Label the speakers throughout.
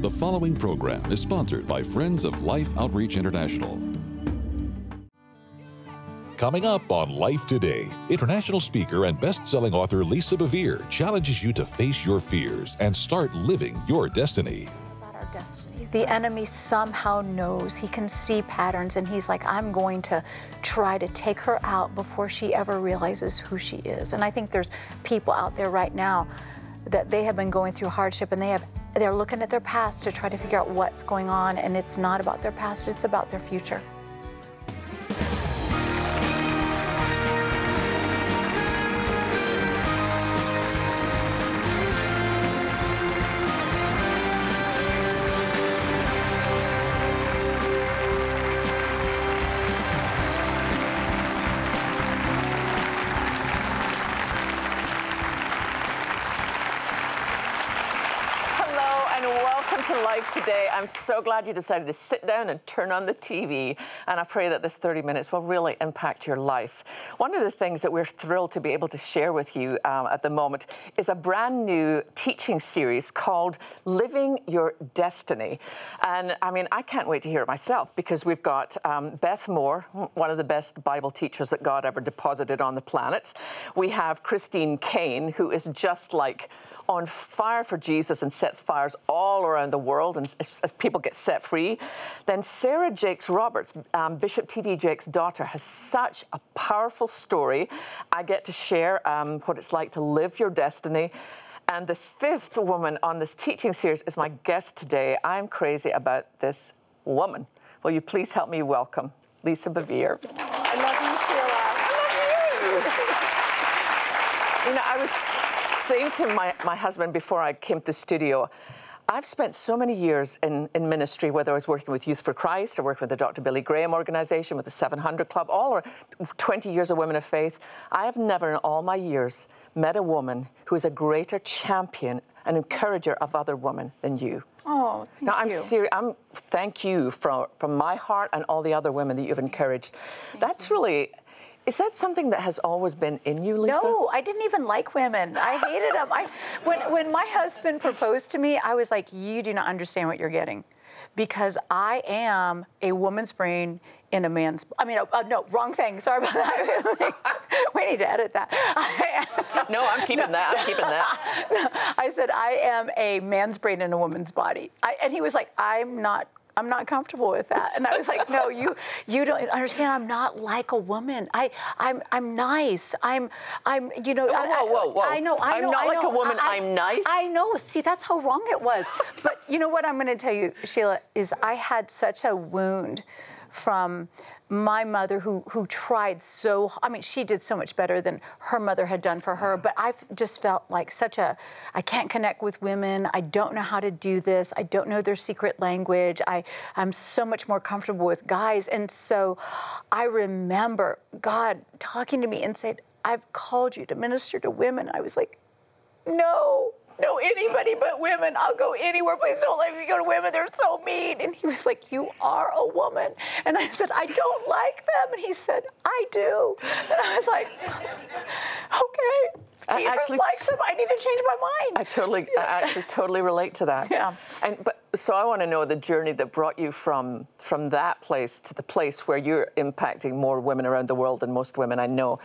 Speaker 1: The following program is sponsored by Friends of Life Outreach International. Coming up on Life Today, international speaker and best selling author Lisa Bevere challenges you to face your fears and start living your destiny.
Speaker 2: Destiny. The enemy somehow knows he can see patterns, and he's like, I'm going to try to take her out before she ever realizes who she is. And I think there's people out there right now that they have been going through hardship and they have they're looking at their past to try to figure out what's going on and it's not about their past it's about their future
Speaker 3: today. I'm so glad you decided to sit down and turn on the TV, and I pray that this 30 minutes will really impact your life. One of the things that we're thrilled to be able to share with you um, at the moment is a brand new teaching series called Living Your Destiny. And I mean, I can't wait to hear it myself because we've got um, Beth Moore, one of the best Bible teachers that God ever deposited on the planet. We have Christine Caine, who is just like on fire for Jesus and sets fires all around the world and as, people get set free. Then Sarah Jakes Roberts, um, Bishop T.D. Jakes' daughter, has such a powerful story. I get to share um, what it's like to live your destiny. And the fifth woman on this teaching series is my guest today. I'm crazy about this woman. Will you please help me welcome Lisa Bevere?
Speaker 2: I love you, Sheila.
Speaker 3: I love you. you know, I was saying to my, my husband before I came to the studio, I've spent so many years in, in ministry, whether I was working with Youth for Christ or working with the Dr. Billy Graham organization, with the 700 Club, all or 20 years of Women of Faith. I have never in all my years met a woman who is a greater champion and encourager of other women than you.
Speaker 2: Oh, thank
Speaker 3: now, I'm
Speaker 2: you.
Speaker 3: serious. I'm thank you from from my heart and all the other women that you've encouraged.
Speaker 2: Thank
Speaker 3: That's
Speaker 2: you.
Speaker 3: really is that something that has always been in you, Lisa?
Speaker 2: No, I didn't even like women. I hated them. I, when, when my husband proposed to me, I was like, you do not understand what you're getting. Because I am a woman's brain in a man's. I mean, uh, no, wrong thing. Sorry about that. we need to edit that.
Speaker 3: no, I'm keeping no, that. I'm keeping that.
Speaker 2: No, I said I am a man's brain in a woman's body, I, and he was like, "I'm not I'm not comfortable with that. And I was like, no, you you don't understand. I'm not like a woman. I I'm I'm nice. I'm I'm you know.
Speaker 3: Whoa, whoa, whoa, whoa.
Speaker 2: I know. I
Speaker 3: I'm
Speaker 2: know.
Speaker 3: not
Speaker 2: I
Speaker 3: like
Speaker 2: know,
Speaker 3: a woman.
Speaker 2: I,
Speaker 3: am nice.
Speaker 2: I know. See, that's how wrong it was. but you know what I'm going to tell you, Sheila, is I had such a wound from my mother who who tried so I mean she did so much better than her mother had done for her but I've just felt like such a I can't connect with women. I don't know how to do this. I don't know their secret language. I I'm so much more comfortable with guys. And so I remember God talking to me and said I've called you to minister to women. I was like no no anybody but women. I'll go anywhere. Please don't let me go to women. They're so mean. And he was like, You are a woman. And I said, I don't like them. And he said, I do. And I was like, Okay. Jesus actually, likes them. I need to change my mind.
Speaker 3: I totally, yeah. I actually totally relate to that.
Speaker 2: Yeah.
Speaker 3: And but so I want to know the journey that brought you from from that place to the place where you're impacting more women around the world than most women I know.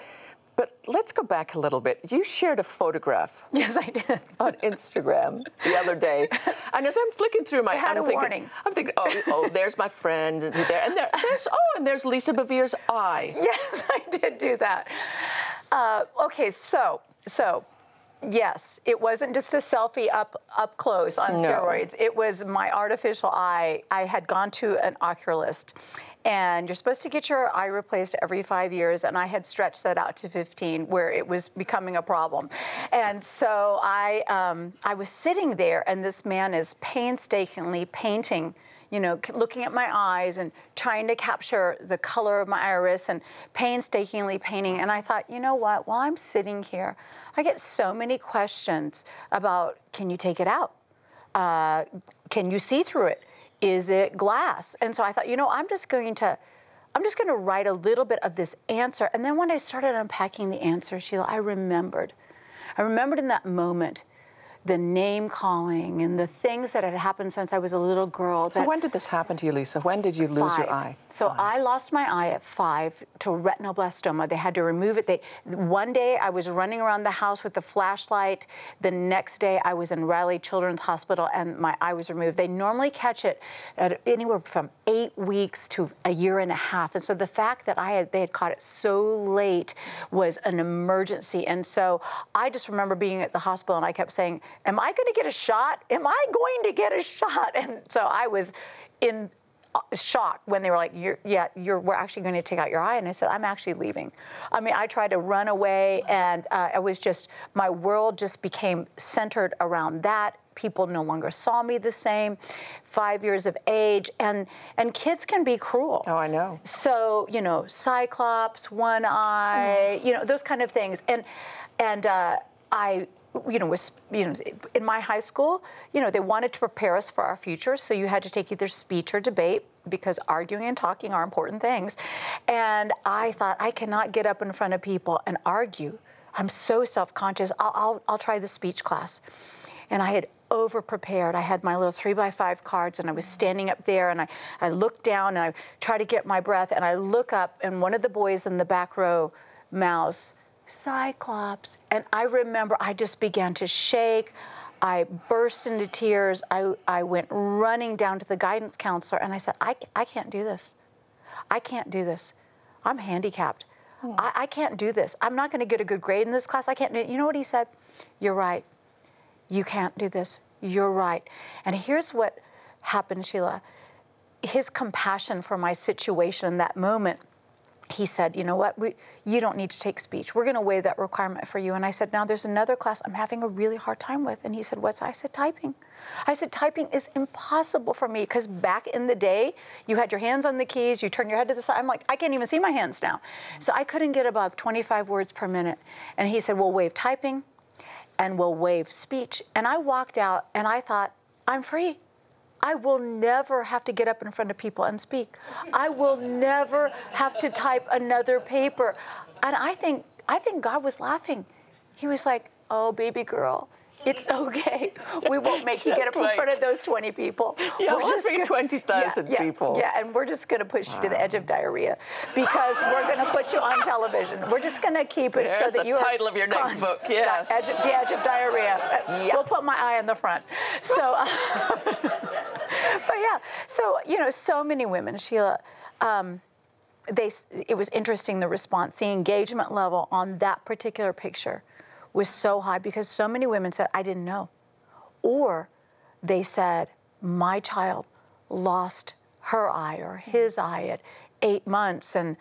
Speaker 3: But let's go back a little bit. You shared a photograph.
Speaker 2: Yes, I did.
Speaker 3: On Instagram the other day. And as I'm flicking through my
Speaker 2: I'm
Speaker 3: thinking,
Speaker 2: warning.
Speaker 3: I'm thinking, oh, oh, there's my friend and there and there, there's oh, and there's Lisa Bevere's eye.
Speaker 2: Yes, I did do that. Uh, okay, so so Yes, it wasn't just a selfie up up close on
Speaker 3: no.
Speaker 2: steroids. It was my artificial eye. I had gone to an oculist, and you're supposed to get your eye replaced every five years, and I had stretched that out to 15, where it was becoming a problem. And so I um, I was sitting there, and this man is painstakingly painting you know, looking at my eyes and trying to capture the color of my iris and painstakingly painting. And I thought, you know what? While I'm sitting here, I get so many questions about can you take it out? Uh, can you see through it? Is it glass? And so I thought, you know, I'm just going to. I'm just going to write a little bit of this answer. And then when I started unpacking the answer, Sheila, I remembered. I remembered in that moment the name calling and the things that had happened since I was a little girl.
Speaker 3: So when did this happen to you, Lisa? When did you lose
Speaker 2: five.
Speaker 3: your eye?
Speaker 2: So
Speaker 3: Five.
Speaker 2: I lost my eye at five to retinoblastoma. They had to remove it. They one day I was running around the house with a flashlight. The next day I was in Riley Children's Hospital and my eye was removed. They normally catch it at anywhere from eight weeks to a year and a half. And so the fact that I had they had caught it so late was an emergency. And so I just remember being at the hospital and I kept saying, Am I going to get a shot? Am I going to get a shot? And so I was in uh, shock when they were like, you're, "Yeah, you're. We're actually going to take out your eye." And I said, "I'm actually leaving." I mean, I tried to run away, and uh, it was just my world just became centered around that. People no longer saw me the same. Five years of age, and and kids can be cruel.
Speaker 3: Oh, I know.
Speaker 2: So you know, cyclops, one eye, you know, those kind of things, and and uh, I you know, was, you know, in my high school, you know, they wanted to prepare us for our future. So you had to take either speech or debate because arguing and talking are important things. And I thought, I cannot get up in front of people and argue. I'm so self-conscious. I'll, I'll, I'll try the speech class. And I had over prepared. I had my little three by five cards and I was standing up there and I, I looked down and I tried to get my breath and I look up and one of the boys in the back row mouths, Cyclops. And I remember I just began to shake. I burst into tears. I, I went running down to the guidance counselor and I said, I, I can't do this. I can't do this. I'm handicapped. Hmm. I, I can't do this. I'm not going to get a good grade in this class. I can't do it. You know what he said? You're right. You can't do this. You're right. And here's what happened, Sheila. His compassion for my situation in that moment he said, You know what? We, you don't need to take speech. We're going to waive that requirement for you. And I said, Now there's another class I'm having a really hard time with. And he said, What's? I said, Typing. I said, Typing is impossible for me because back in the day, you had your hands on the keys, you turn your head to the side. I'm like, I can't even see my hands now. So I couldn't get above 25 words per minute. And he said, We'll waive typing and we'll waive speech. And I walked out and I thought, I'm free. I will never have to get up in front of people and speak. I will never have to type another paper. And I think I think God was laughing. He was like, "Oh, baby girl, it's okay. We won't make you get up in front of those 20 people.
Speaker 3: Yeah,
Speaker 2: We're just
Speaker 3: be 20,000
Speaker 2: yeah,
Speaker 3: people.
Speaker 2: Yeah, and we're just going to push you to the edge of diarrhea because we're going to put you on television. We're just going to keep it
Speaker 3: There's
Speaker 2: so that you are
Speaker 3: title of your next book,
Speaker 2: the
Speaker 3: yes.
Speaker 2: edge of- the edge of diarrhea.
Speaker 3: Yeah.
Speaker 2: We'll put my eye in the front. So, uh, yeah, so you know, so many women, Sheila. Um, they, it was interesting the response, the engagement level on that particular picture was so high because so many women said, I didn't know. Or they said, my child lost her eye or his eye at eight months. And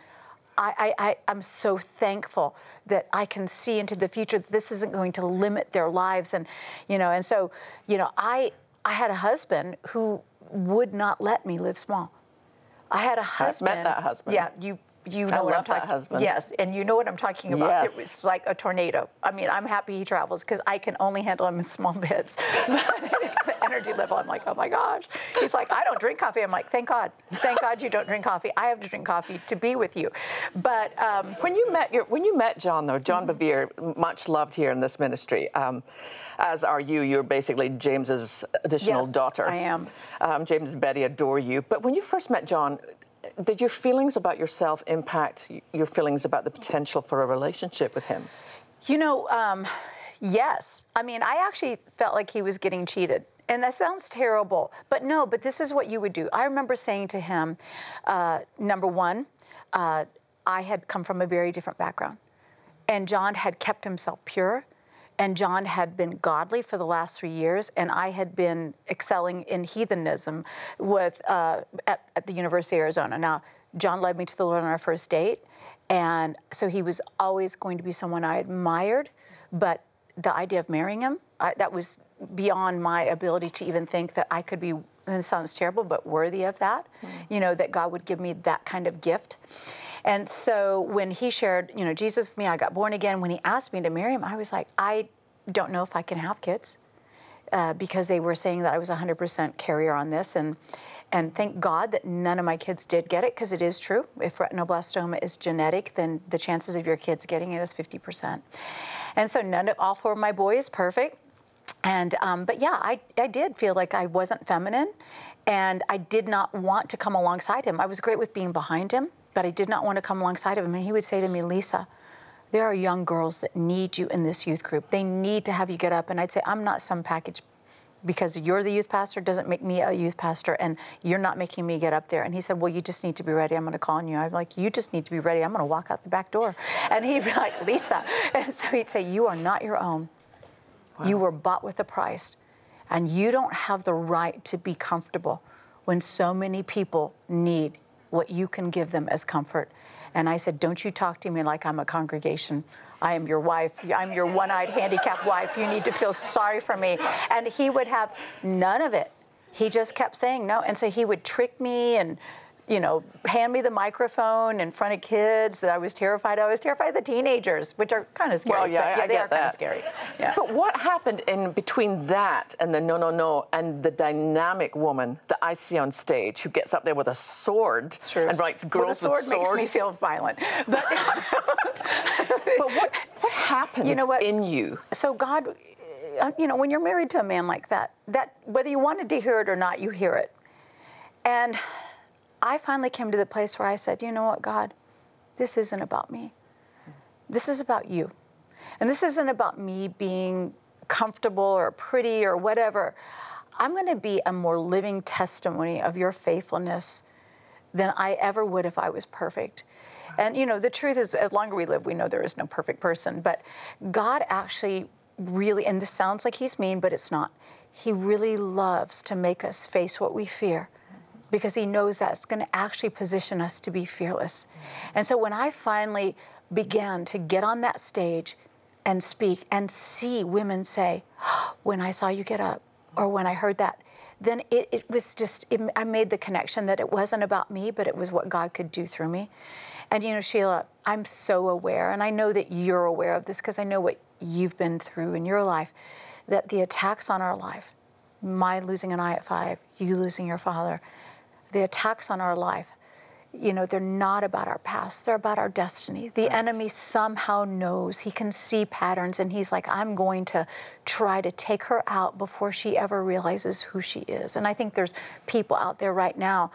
Speaker 2: I, I, I, I'm so thankful that I can see into the future that this isn't going to limit their lives. And, you know, and so, you know, I, I had a husband who would not let me live small. I had a husband.
Speaker 3: Met that husband.
Speaker 2: Yeah, you you know
Speaker 3: I
Speaker 2: what I'm talking.
Speaker 3: husband.
Speaker 2: Yes, and you know what I'm talking about.
Speaker 3: Yes.
Speaker 2: It was like a tornado. I mean, I'm happy he travels because I can only handle him in small bits. But it's the energy level. I'm like, oh my gosh. He's like, I don't drink coffee. I'm like, thank God, thank God you don't drink coffee. I have to drink coffee to be with you. But um,
Speaker 3: When you met your, when you met John though, John Bevere, much loved here in this ministry, um, as are you. You're basically James's additional
Speaker 2: Yes,
Speaker 3: daughter.
Speaker 2: I am.
Speaker 3: Um, James and Betty adore you. But when you first met John, did your feelings about yourself impact your feelings about the potential for a relationship with him?
Speaker 2: You know, um, yes. I mean, I actually felt like he was getting cheated. And that sounds terrible, but no, but this is what you would do. I remember saying to him, uh, number one, uh, I had come from a very different background. And John had kept himself pure. And John had been godly for the last three years, and I had been excelling in heathenism with uh, at, at the University of Arizona. Now, John led me to the Lord on our first date, and so he was always going to be someone I admired. But the idea of marrying him, I, that was beyond my ability to even think that I could be. And it sounds terrible, but worthy of that. You know that God would give me that kind of gift. And so when he shared, you know, Jesus with me, I got born again. When he asked me to marry him, I was like, I don't know if I can have kids uh, because they were saying that I was 100% carrier on this. And and thank God that none of my kids did get it because it is true. If retinoblastoma is genetic, then the chances of your kids getting it is 50%. And so none of all four of my boys perfect. And um, but yeah, I I did feel like I wasn't feminine, and I did not want to come alongside him. I was great with being behind him, but I did not want to come alongside of him. And he would say to me, Lisa. There are young girls that need you in this youth group. They need to have you get up. And I'd say, I'm not some package because you're the youth pastor doesn't make me a youth pastor and you're not making me get up there and he said well you just need to be ready i'm going to call on you i'm like you just need to be ready i'm going to walk out the back door and he'd be like lisa and so he'd say you are not your own wow. you were bought with a price and you don't have the right to be comfortable when so many people need what you can give them as comfort and i said don't you talk to me like i'm a congregation I am your wife. I'm your one eyed handicapped wife. You need to feel sorry for me. And he would have none of it. He just kept saying no. And so he would trick me and you know, hand me the microphone in front of kids that I was terrified. I was terrified of the teenagers, which are kind of scary.
Speaker 3: Well, yeah,
Speaker 2: yeah
Speaker 3: I
Speaker 2: they
Speaker 3: get
Speaker 2: are
Speaker 3: that.
Speaker 2: kind of scary. Yeah.
Speaker 3: But what happened in between that and the no, no, no, and the dynamic woman that I see on stage who gets up there with a sword and writes girls
Speaker 2: well, the
Speaker 3: sword
Speaker 2: with swords? makes me feel violent. But,
Speaker 3: but what, what happened
Speaker 2: you know what?
Speaker 3: in you?
Speaker 2: So God, uh, you know, when you're married to a man like that, that whether you wanted to hear it or not, you hear it. And I finally came to the place where I said, you know what, God, this isn't about me. This is about you. And this isn't about me being comfortable or pretty or whatever. I'm going to be a more living testimony of your faithfulness than I ever would if I was perfect. And you know, the truth is, as longer we live, we know there is no perfect person. But God actually really, and this sounds like He's mean, but it's not. He really loves to make us face what we fear because he knows that it's going to actually position us to be fearless. And so when I finally began to get on that stage and speak and see women say, when I saw you get up, or when I heard that, then it, it was just, it, I made the connection that it wasn't about me, but it was what God could do through me. And you know, Sheila, I'm so aware, and I know that you're aware of this because I know what you've been through in your life, that the attacks on our life, my losing an eye at five, you losing your father, the attacks on our life, you know, they're not about our past, they're about our destiny. The right. enemy somehow knows, he can see patterns, and he's like, I'm going to try to take her out before she ever realizes who she is. And I think there's people out there right now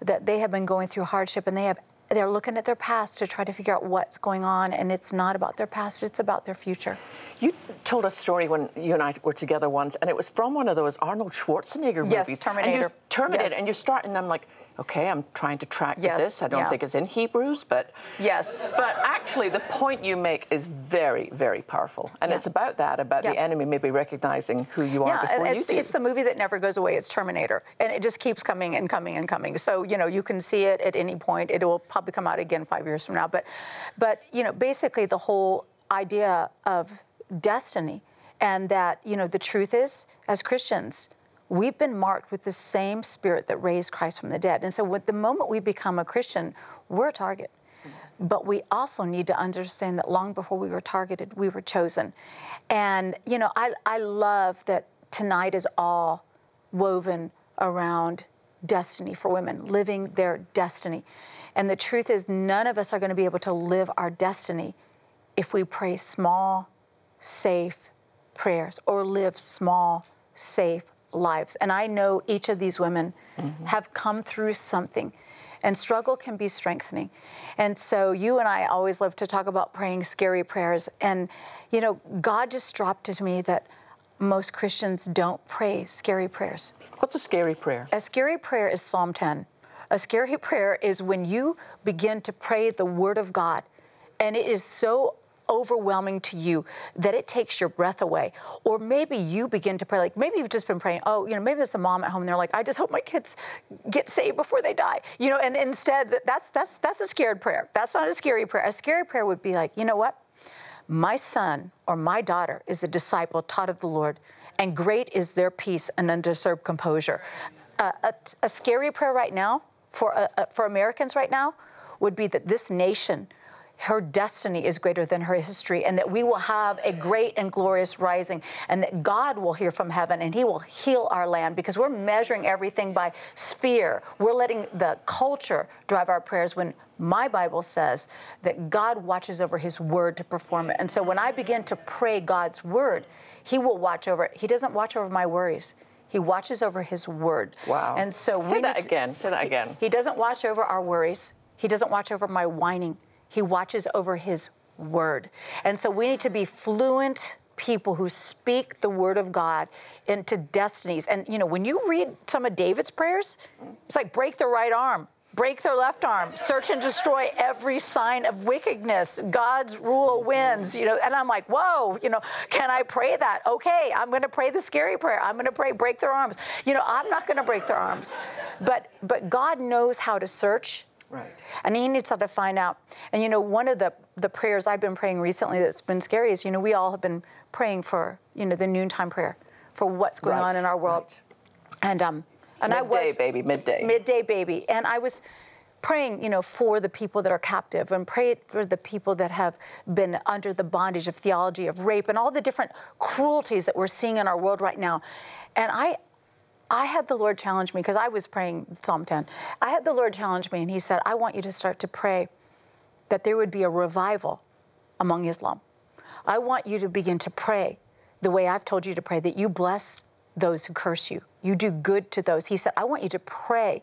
Speaker 2: that they have been going through hardship and they have they're looking at their past to try to figure out what's going on, and it's not about their past, it's about their future.
Speaker 3: You told a story when you and I were together once, and it was from one of those Arnold Schwarzenegger movies. yes.
Speaker 2: Terminator.
Speaker 3: And you Terminator,
Speaker 2: yes.
Speaker 3: and you start, and I'm like, okay, I'm trying to track
Speaker 2: yes,
Speaker 3: this. I don't
Speaker 2: yeah.
Speaker 3: think it's in Hebrews, but
Speaker 2: yes.
Speaker 3: But actually, the point you make is very, very powerful, and yeah. it's about that, about
Speaker 2: yeah.
Speaker 3: the enemy maybe recognizing who you are before
Speaker 2: it's,
Speaker 3: you do.
Speaker 2: It's the movie that never goes away. It's Terminator, and it just keeps coming and coming and coming. So you know, you can see it at any point. It will probably come out again five years from now. But, but you know, basically the whole idea of destiny, and that you know, the truth is, as Christians we've been marked with the same spirit that raised Christ from the dead. And so, with the moment we become a Christian, we're a target. But we also need to understand that long before we were targeted, we were chosen. And, you know, I, I love that tonight is all woven around destiny for women, living their destiny. And the truth is, none of us are going to be able to live our destiny if we pray small, safe prayers or live small, safe lives. And I know each of these women mm-hmm. have come through something. And struggle can be strengthening. And so you and I always love to talk about praying scary prayers. And, you know, God just dropped it to me that most Christians don't pray scary prayers.
Speaker 3: What's a scary prayer?
Speaker 2: A scary prayer is Psalm 10. A scary prayer is when you begin to pray the Word of God, and it is so overwhelming to you that it takes your breath away. Or maybe you begin to pray, like maybe you've just been praying, oh, you know, maybe there's a mom at home and they're like, I just hope my kids get saved before they die. You know, and instead that's that's that's a scared prayer. That's not a scary prayer. A scary prayer would be like, you know what? My son or my daughter is a disciple taught of the Lord, and great is their peace and undisturbed composure. Uh, a, a, scary prayer right now for uh, uh, for Americans right now would be that this nation her destiny is greater than her history, and that we will have a great and glorious rising, and that God will hear from heaven and He will heal our land because we're measuring everything by sphere. We're letting the culture drive our prayers when my Bible says that God watches over His word to perform it. And so when I begin to pray God's word, He will watch over it. He doesn't watch over my worries. He watches over his word.
Speaker 3: Wow.
Speaker 2: And so
Speaker 3: say that
Speaker 2: need to-
Speaker 3: again. Say that again.
Speaker 2: He doesn't watch over our worries. He doesn't watch over my whining. He watches over his word. And so we need to be fluent people who speak the word of God into destinies. And you know, when you read some of David's prayers, it's like break their right arm, break their left arm, search and destroy every sign of wickedness. God's rule wins, you know. And I'm like, whoa, you know, can I pray that? Okay, I'm going to pray the scary prayer. I'm going to pray break their arms. You know, I'm not going to break their arms. But but God knows how to search
Speaker 3: Right.
Speaker 2: and he needs to find out. And you know, one of the, the prayers I've been praying recently that's been scary is, you know, we all have been praying for, you know, the noontime prayer for what's going on in our world.
Speaker 3: right.
Speaker 2: And um and
Speaker 3: Midday,
Speaker 2: I was midday
Speaker 3: baby, midday.
Speaker 2: Midday baby. And I was praying, you know, for the people that are captive and prayed for the people that have been under the bondage of theology of rape and all the different cruelties that we're seeing in our world right now. And I I had the Lord challenge me because I was praying Psalm 10. I had the Lord challenge me and he said, I want you to start to pray that there would be a revival among Islam. I want you to begin to pray the way I've told you to pray, that you bless those who curse you. You do good to those. He said, I want you to pray.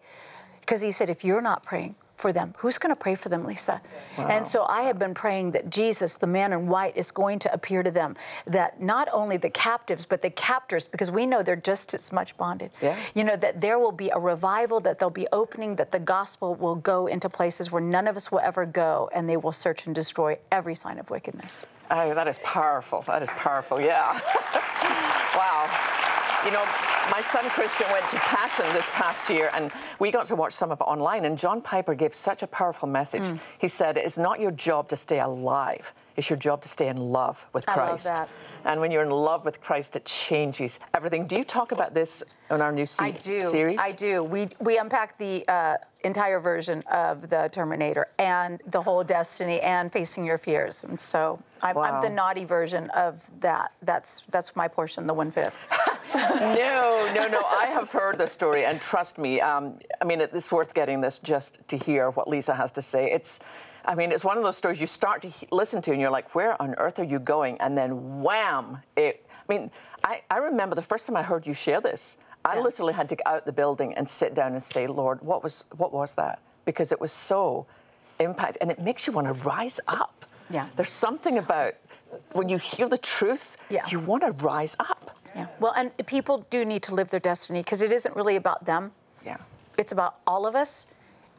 Speaker 2: Because he said, if you're not praying for them, who's going to pray for them, Lisa? And so I have been praying that Jesus, the man in white, is going to appear to them. That not only the captives, but the captors, because we know they're just as much bonded.
Speaker 3: Yeah.
Speaker 2: You know, that there will be a revival, that there'll be opening, that the gospel will go into places where none of us will ever go, and they will search and destroy every sign of wickedness.
Speaker 3: Oh, that is powerful. That is powerful. Yeah. wow. You know, my son Christian went to Passion this past year, and we got to watch some of it online. And John Piper gave such a powerful message.
Speaker 2: Mm.
Speaker 3: He said, It's not your job to stay alive, it's your job to stay in love with Christ."
Speaker 2: I love that.
Speaker 3: And when you're in love with Christ, it changes everything. Do you talk about this in our new se-
Speaker 2: I do.
Speaker 3: series?
Speaker 2: I do. We we unpack the uh, entire version of the Terminator and the whole Destiny and facing your fears. And so I'm, I'm the naughty version of that. That's that's my portion, the one fifth.
Speaker 3: no, no, no. I have heard the story, and trust me, um, I mean, it's worth getting this just to hear what Lisa has to say. It's, I mean, it's one of those stories you start to listen to, and you're like, where on earth are you going? And then wham! It. I mean, I, I remember the first time I heard you share this. I
Speaker 2: Yeah.
Speaker 3: literally had to get out the building and sit down and say, Lord, what was what was that? Because it was so impact, and it makes you want to rise up.
Speaker 2: Yeah.
Speaker 3: There's something about when you hear the truth,
Speaker 2: Yeah.
Speaker 3: you want to rise up.
Speaker 2: Yeah. Well, and people do need to live their destiny because it isn't really about them.
Speaker 3: Yeah.
Speaker 2: It's about all of us,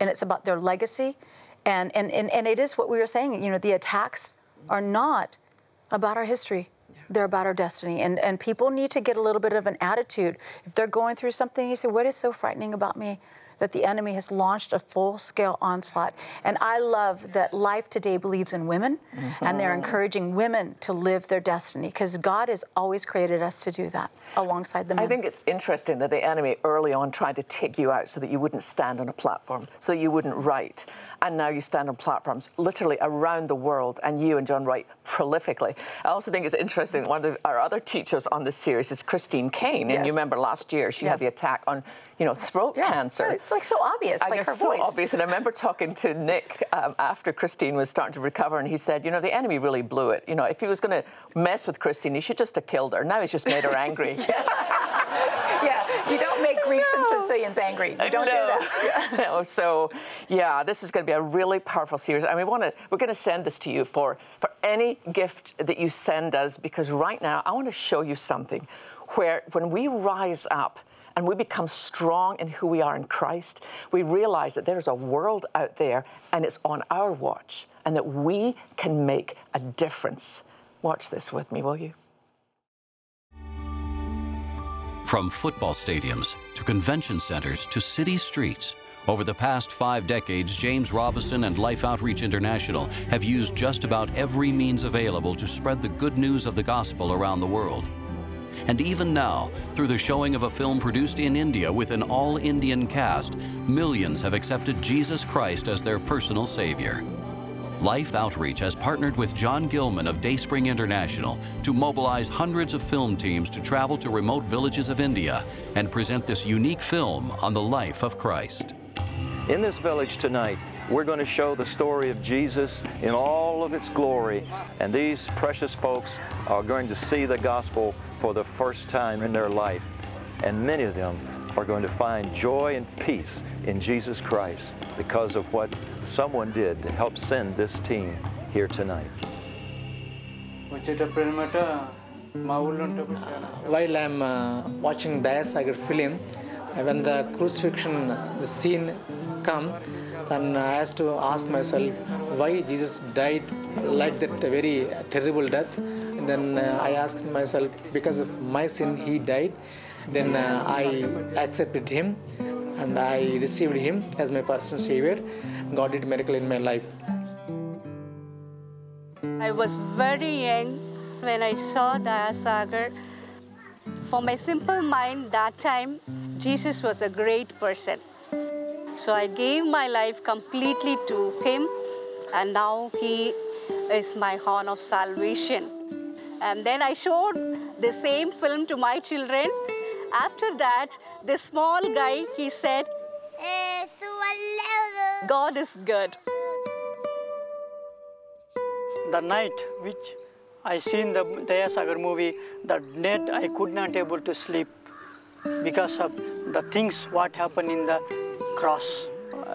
Speaker 2: and it's about their legacy, and and and, and it is what we were saying. You know, the attacks are not about our history. They're about our destiny, and and people need to get a little bit of an attitude if they're going through something. You say, "What is so frightening about me?" That the enemy has launched a full-scale onslaught, and I love that Life Today believes in women, and they're mm-hmm. encouraging women to live their destiny because God has always created us to do that alongside the men.
Speaker 3: I think it's interesting that the enemy early on tried to take you out so that you wouldn't stand on a platform, so you wouldn't write. And now you stand on platforms literally around the world, and you and John write prolifically. I also think it's interesting. One of our other teachers on this series is Christine Caine, and
Speaker 2: Yes.
Speaker 3: you remember last year she
Speaker 2: Yeah.
Speaker 3: had the attack on, you know, throat
Speaker 2: Yeah,
Speaker 3: cancer.
Speaker 2: yeah, it's like so obvious,
Speaker 3: I
Speaker 2: like
Speaker 3: guess
Speaker 2: her
Speaker 3: so
Speaker 2: voice.
Speaker 3: obvious. And I remember talking to Nick um, after Christine was starting to recover, and he said, you know, the enemy really blew it. You know, if he was going to mess with Christine, he should just have killed her. Now he's just made her angry.
Speaker 2: Yeah, you don't make Greeks and Sicilians angry. You don't do
Speaker 3: no.
Speaker 2: that.
Speaker 3: no. So, yeah, this is going to be a really powerful series, and we want to. We're going to send this to you for for any gift that you send us, because right now I want to show you something, where when we rise up. And we become strong in who we are in Christ. We realize that there's a world out there and it's on our watch, and that we can make a difference. Watch this with me, will you?
Speaker 4: From football stadiums to convention centers to city streets, over the past five decades, James Robison and Life Outreach International have used just about every means available to spread the good news of the gospel around the world. And even now, through the showing of a film produced in India with an all Indian cast, millions have accepted Jesus Christ as their personal Savior. Life Outreach has partnered with John Gilman of Dayspring International to mobilize hundreds of film teams to travel to remote villages of India and present this unique film on the life of Christ.
Speaker 5: In this village tonight, we're going to show the story of Jesus in all of its glory. And these precious folks are going to see the gospel for the first time in their life. And many of them are going to find joy and peace in Jesus Christ because of what someone did to help send this team here tonight.
Speaker 6: while I'm uh, watching Daya Sagar film, when the crucifixion, scene come, then I have to ask myself why Jesus died like that very terrible death. And then uh, I asked myself, because of my sin, he died. Then uh, I accepted him and I received him as my personal savior. God did miracle in my life.
Speaker 7: I was very young when I saw Daya Sagar. For my simple mind, that time, Jesus was a great person. So I gave my life completely to Him, and now He is my horn of salvation. And then I showed the same film to my children. After that, this small guy, he said, God is good.
Speaker 8: The night which I seen the Daya Sagar movie, that night I could not able to sleep because of the things what happened in the cross.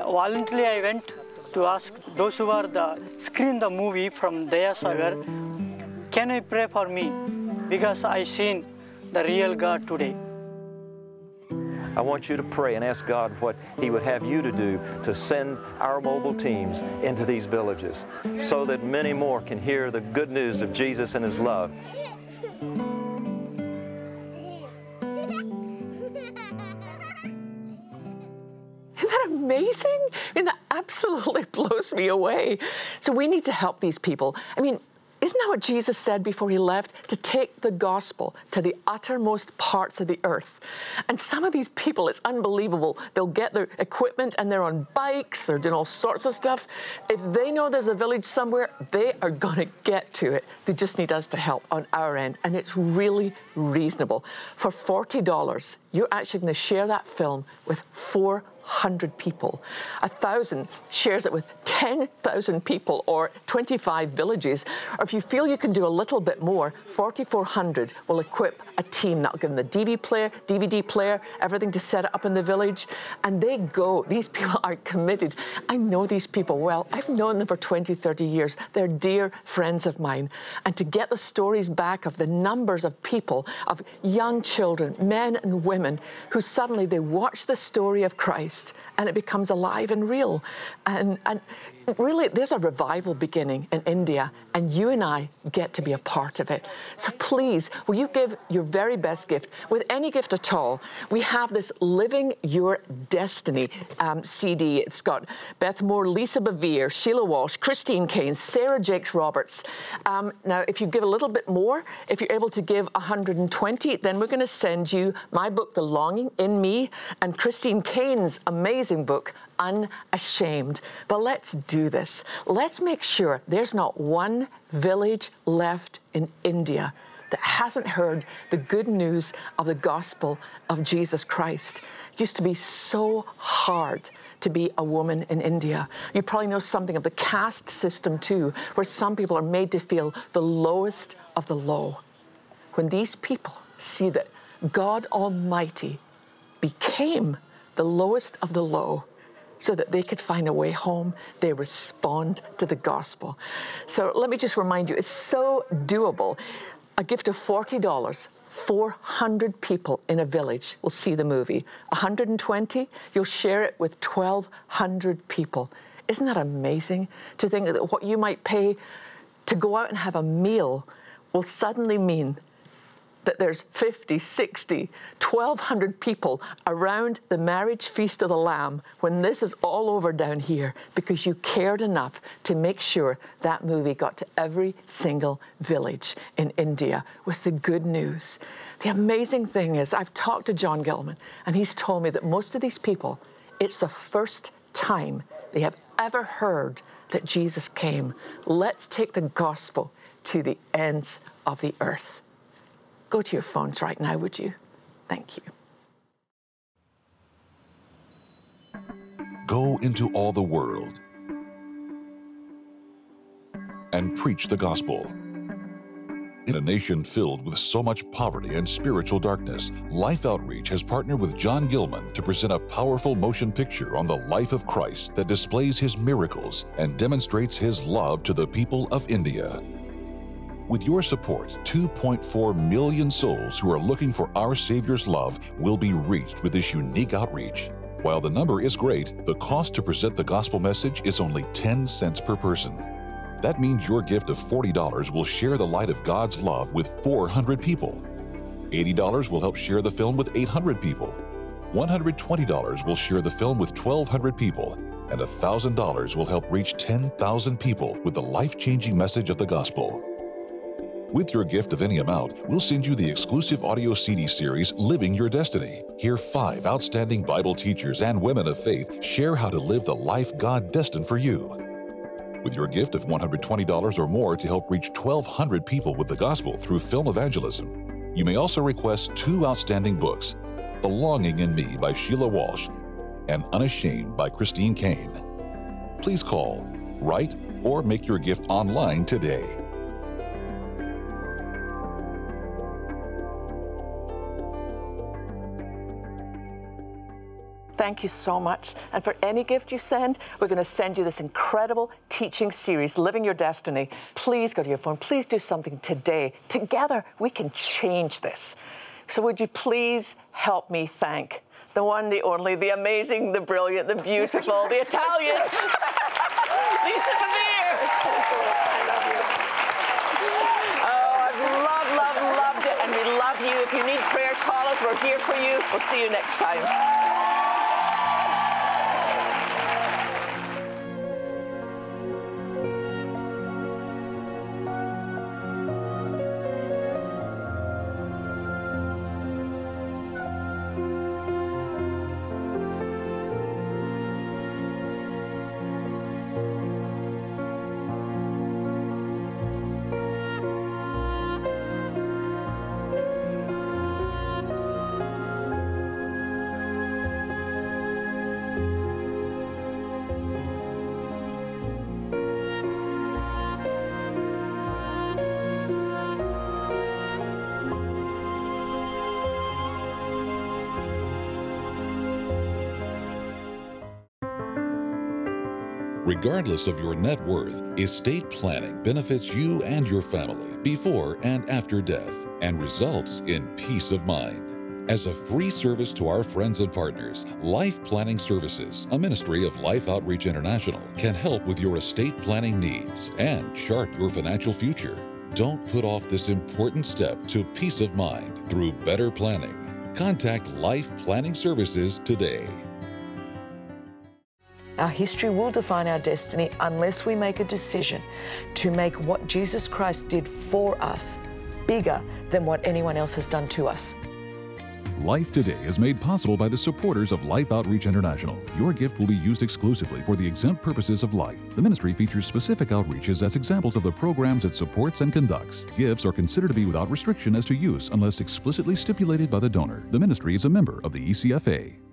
Speaker 8: Voluntarily I went to ask those who are the screen the movie from Daya Sagar, can I pray for me? Because I seen the real God today.
Speaker 5: I want you to pray and ask God what He would have you to do to send our mobile teams into these villages so that many more can hear the good news of Jesus and His love.
Speaker 3: Amazing? I mean, that absolutely blows me away. So we need to help these people. I mean, isn't that what Jesus said before he left? To take the gospel to the uttermost parts of the earth. And some of these people, it's unbelievable. They'll get their equipment and they're on bikes, they're doing all sorts of stuff. If they know there's a village somewhere, they are going to get to it. They just need us to help on our end. And it's really reasonable. For $40, you're actually going to share that film with 400 people. A thousand shares it with 10,000 people or 25 villages. Or if you feel you can do a little bit more, 4,400 will equip a team that'll give them the DVD player, DVD player, everything to set it up in the village. And they go. These people are committed. I know these people well. I've known them for 20, 30 years. They're dear friends of mine. And to get the stories back of the numbers of people, of young children, men and women, who suddenly they watch the story of Christ and it becomes alive and real. And, and really, there's a revival beginning in India, and you and I get to be a part of it. So please, will you give your very best gift with any gift at all? We have this Living Your Destiny um, CD. It's got Beth Moore, Lisa Bevere, Sheila Walsh, Christine Caine, Sarah Jakes Roberts. Um, now, if you give a little bit more, if you're able to give 120, then we're going to send you my book, The Longing in Me, and Christine Caine's amazing book, unashamed. But let's do this. Let's make sure there's not one village left in India that hasn't heard the good news of the gospel of Jesus Christ. It used to be so hard to be a woman in India. You probably know something of the caste system too, where some people are made to feel the lowest of the low. When these people see that God Almighty became the lowest of the low, so that they could find a way home. They respond to the gospel. So let me just remind you it's so doable. A gift of $40. 400 people in a village will see the movie. 120, you'll share it with 1,200 people. Isn't that amazing to think that what you might pay to go out and have a meal will suddenly mean that there's 50, 60, 1,200 people around the marriage feast of the Lamb when this is all over down here because you cared enough to make sure that movie got to every single village in India with the good news. The amazing thing is, I've talked to John Gilman, and he's told me that most of these people, it's the first time they have ever heard that Jesus came. Let's take the gospel to the ends of the earth. Go to your phones right now, would you? Thank you.
Speaker 1: Go into all the world and preach the gospel. In a nation filled with so much poverty and spiritual darkness, Life Outreach has partnered with John Gilman to present a powerful motion picture on the life of Christ that displays his miracles and demonstrates his love to the people of India. With your support, 2.4 million souls who are looking for our Savior's love will be reached with this unique outreach. While the number is great, the cost to present the gospel message is only 10 cents per person. That means your gift of $40 will share the light of God's love with 400 people. $80 will help share the film with 800 people. $120 will share the film with 1,200 people. And $1,000 will help reach 10,000 people with the life changing message of the gospel. With your gift of any amount, we'll send you the exclusive audio CD series Living Your Destiny. Hear five outstanding Bible teachers and women of faith share how to live the life God destined for you. With your gift of $120 or more to help reach 1,200 people with the gospel through film evangelism, you may also request two outstanding books Belonging in Me by Sheila Walsh and Unashamed by Christine Caine. Please call, write, or make your gift online today.
Speaker 3: Thank you so much. And for any gift you send, we're going to send you this incredible teaching series, Living Your Destiny. Please go to your phone. Please do something today. Together, we can change this. So, would you please help me thank the one, the only, the amazing, the brilliant, the beautiful, the Italian, Lisa Bevere. Oh, I've loved, loved, loved it, and we love you. If you need prayer, call us. We're here for you. We'll see you next time.
Speaker 1: Regardless of your net worth, estate planning benefits you and your family before and after death and results in peace of mind. As a free service to our friends and partners, Life Planning Services, a ministry of Life Outreach International, can help with your estate planning needs and chart your financial future. Don't put off this important step to peace of mind through better planning. Contact Life Planning Services today.
Speaker 9: Our history will define our destiny unless we make a decision to make what Jesus Christ did for us bigger than what anyone else has done to us.
Speaker 1: Life Today is made possible by the supporters of Life Outreach International. Your gift will be used exclusively for the exempt purposes of life. The ministry features specific outreaches as examples of the programs it supports and conducts. Gifts are considered to be without restriction as to use unless explicitly stipulated by the donor. The ministry is a member of the ECFA.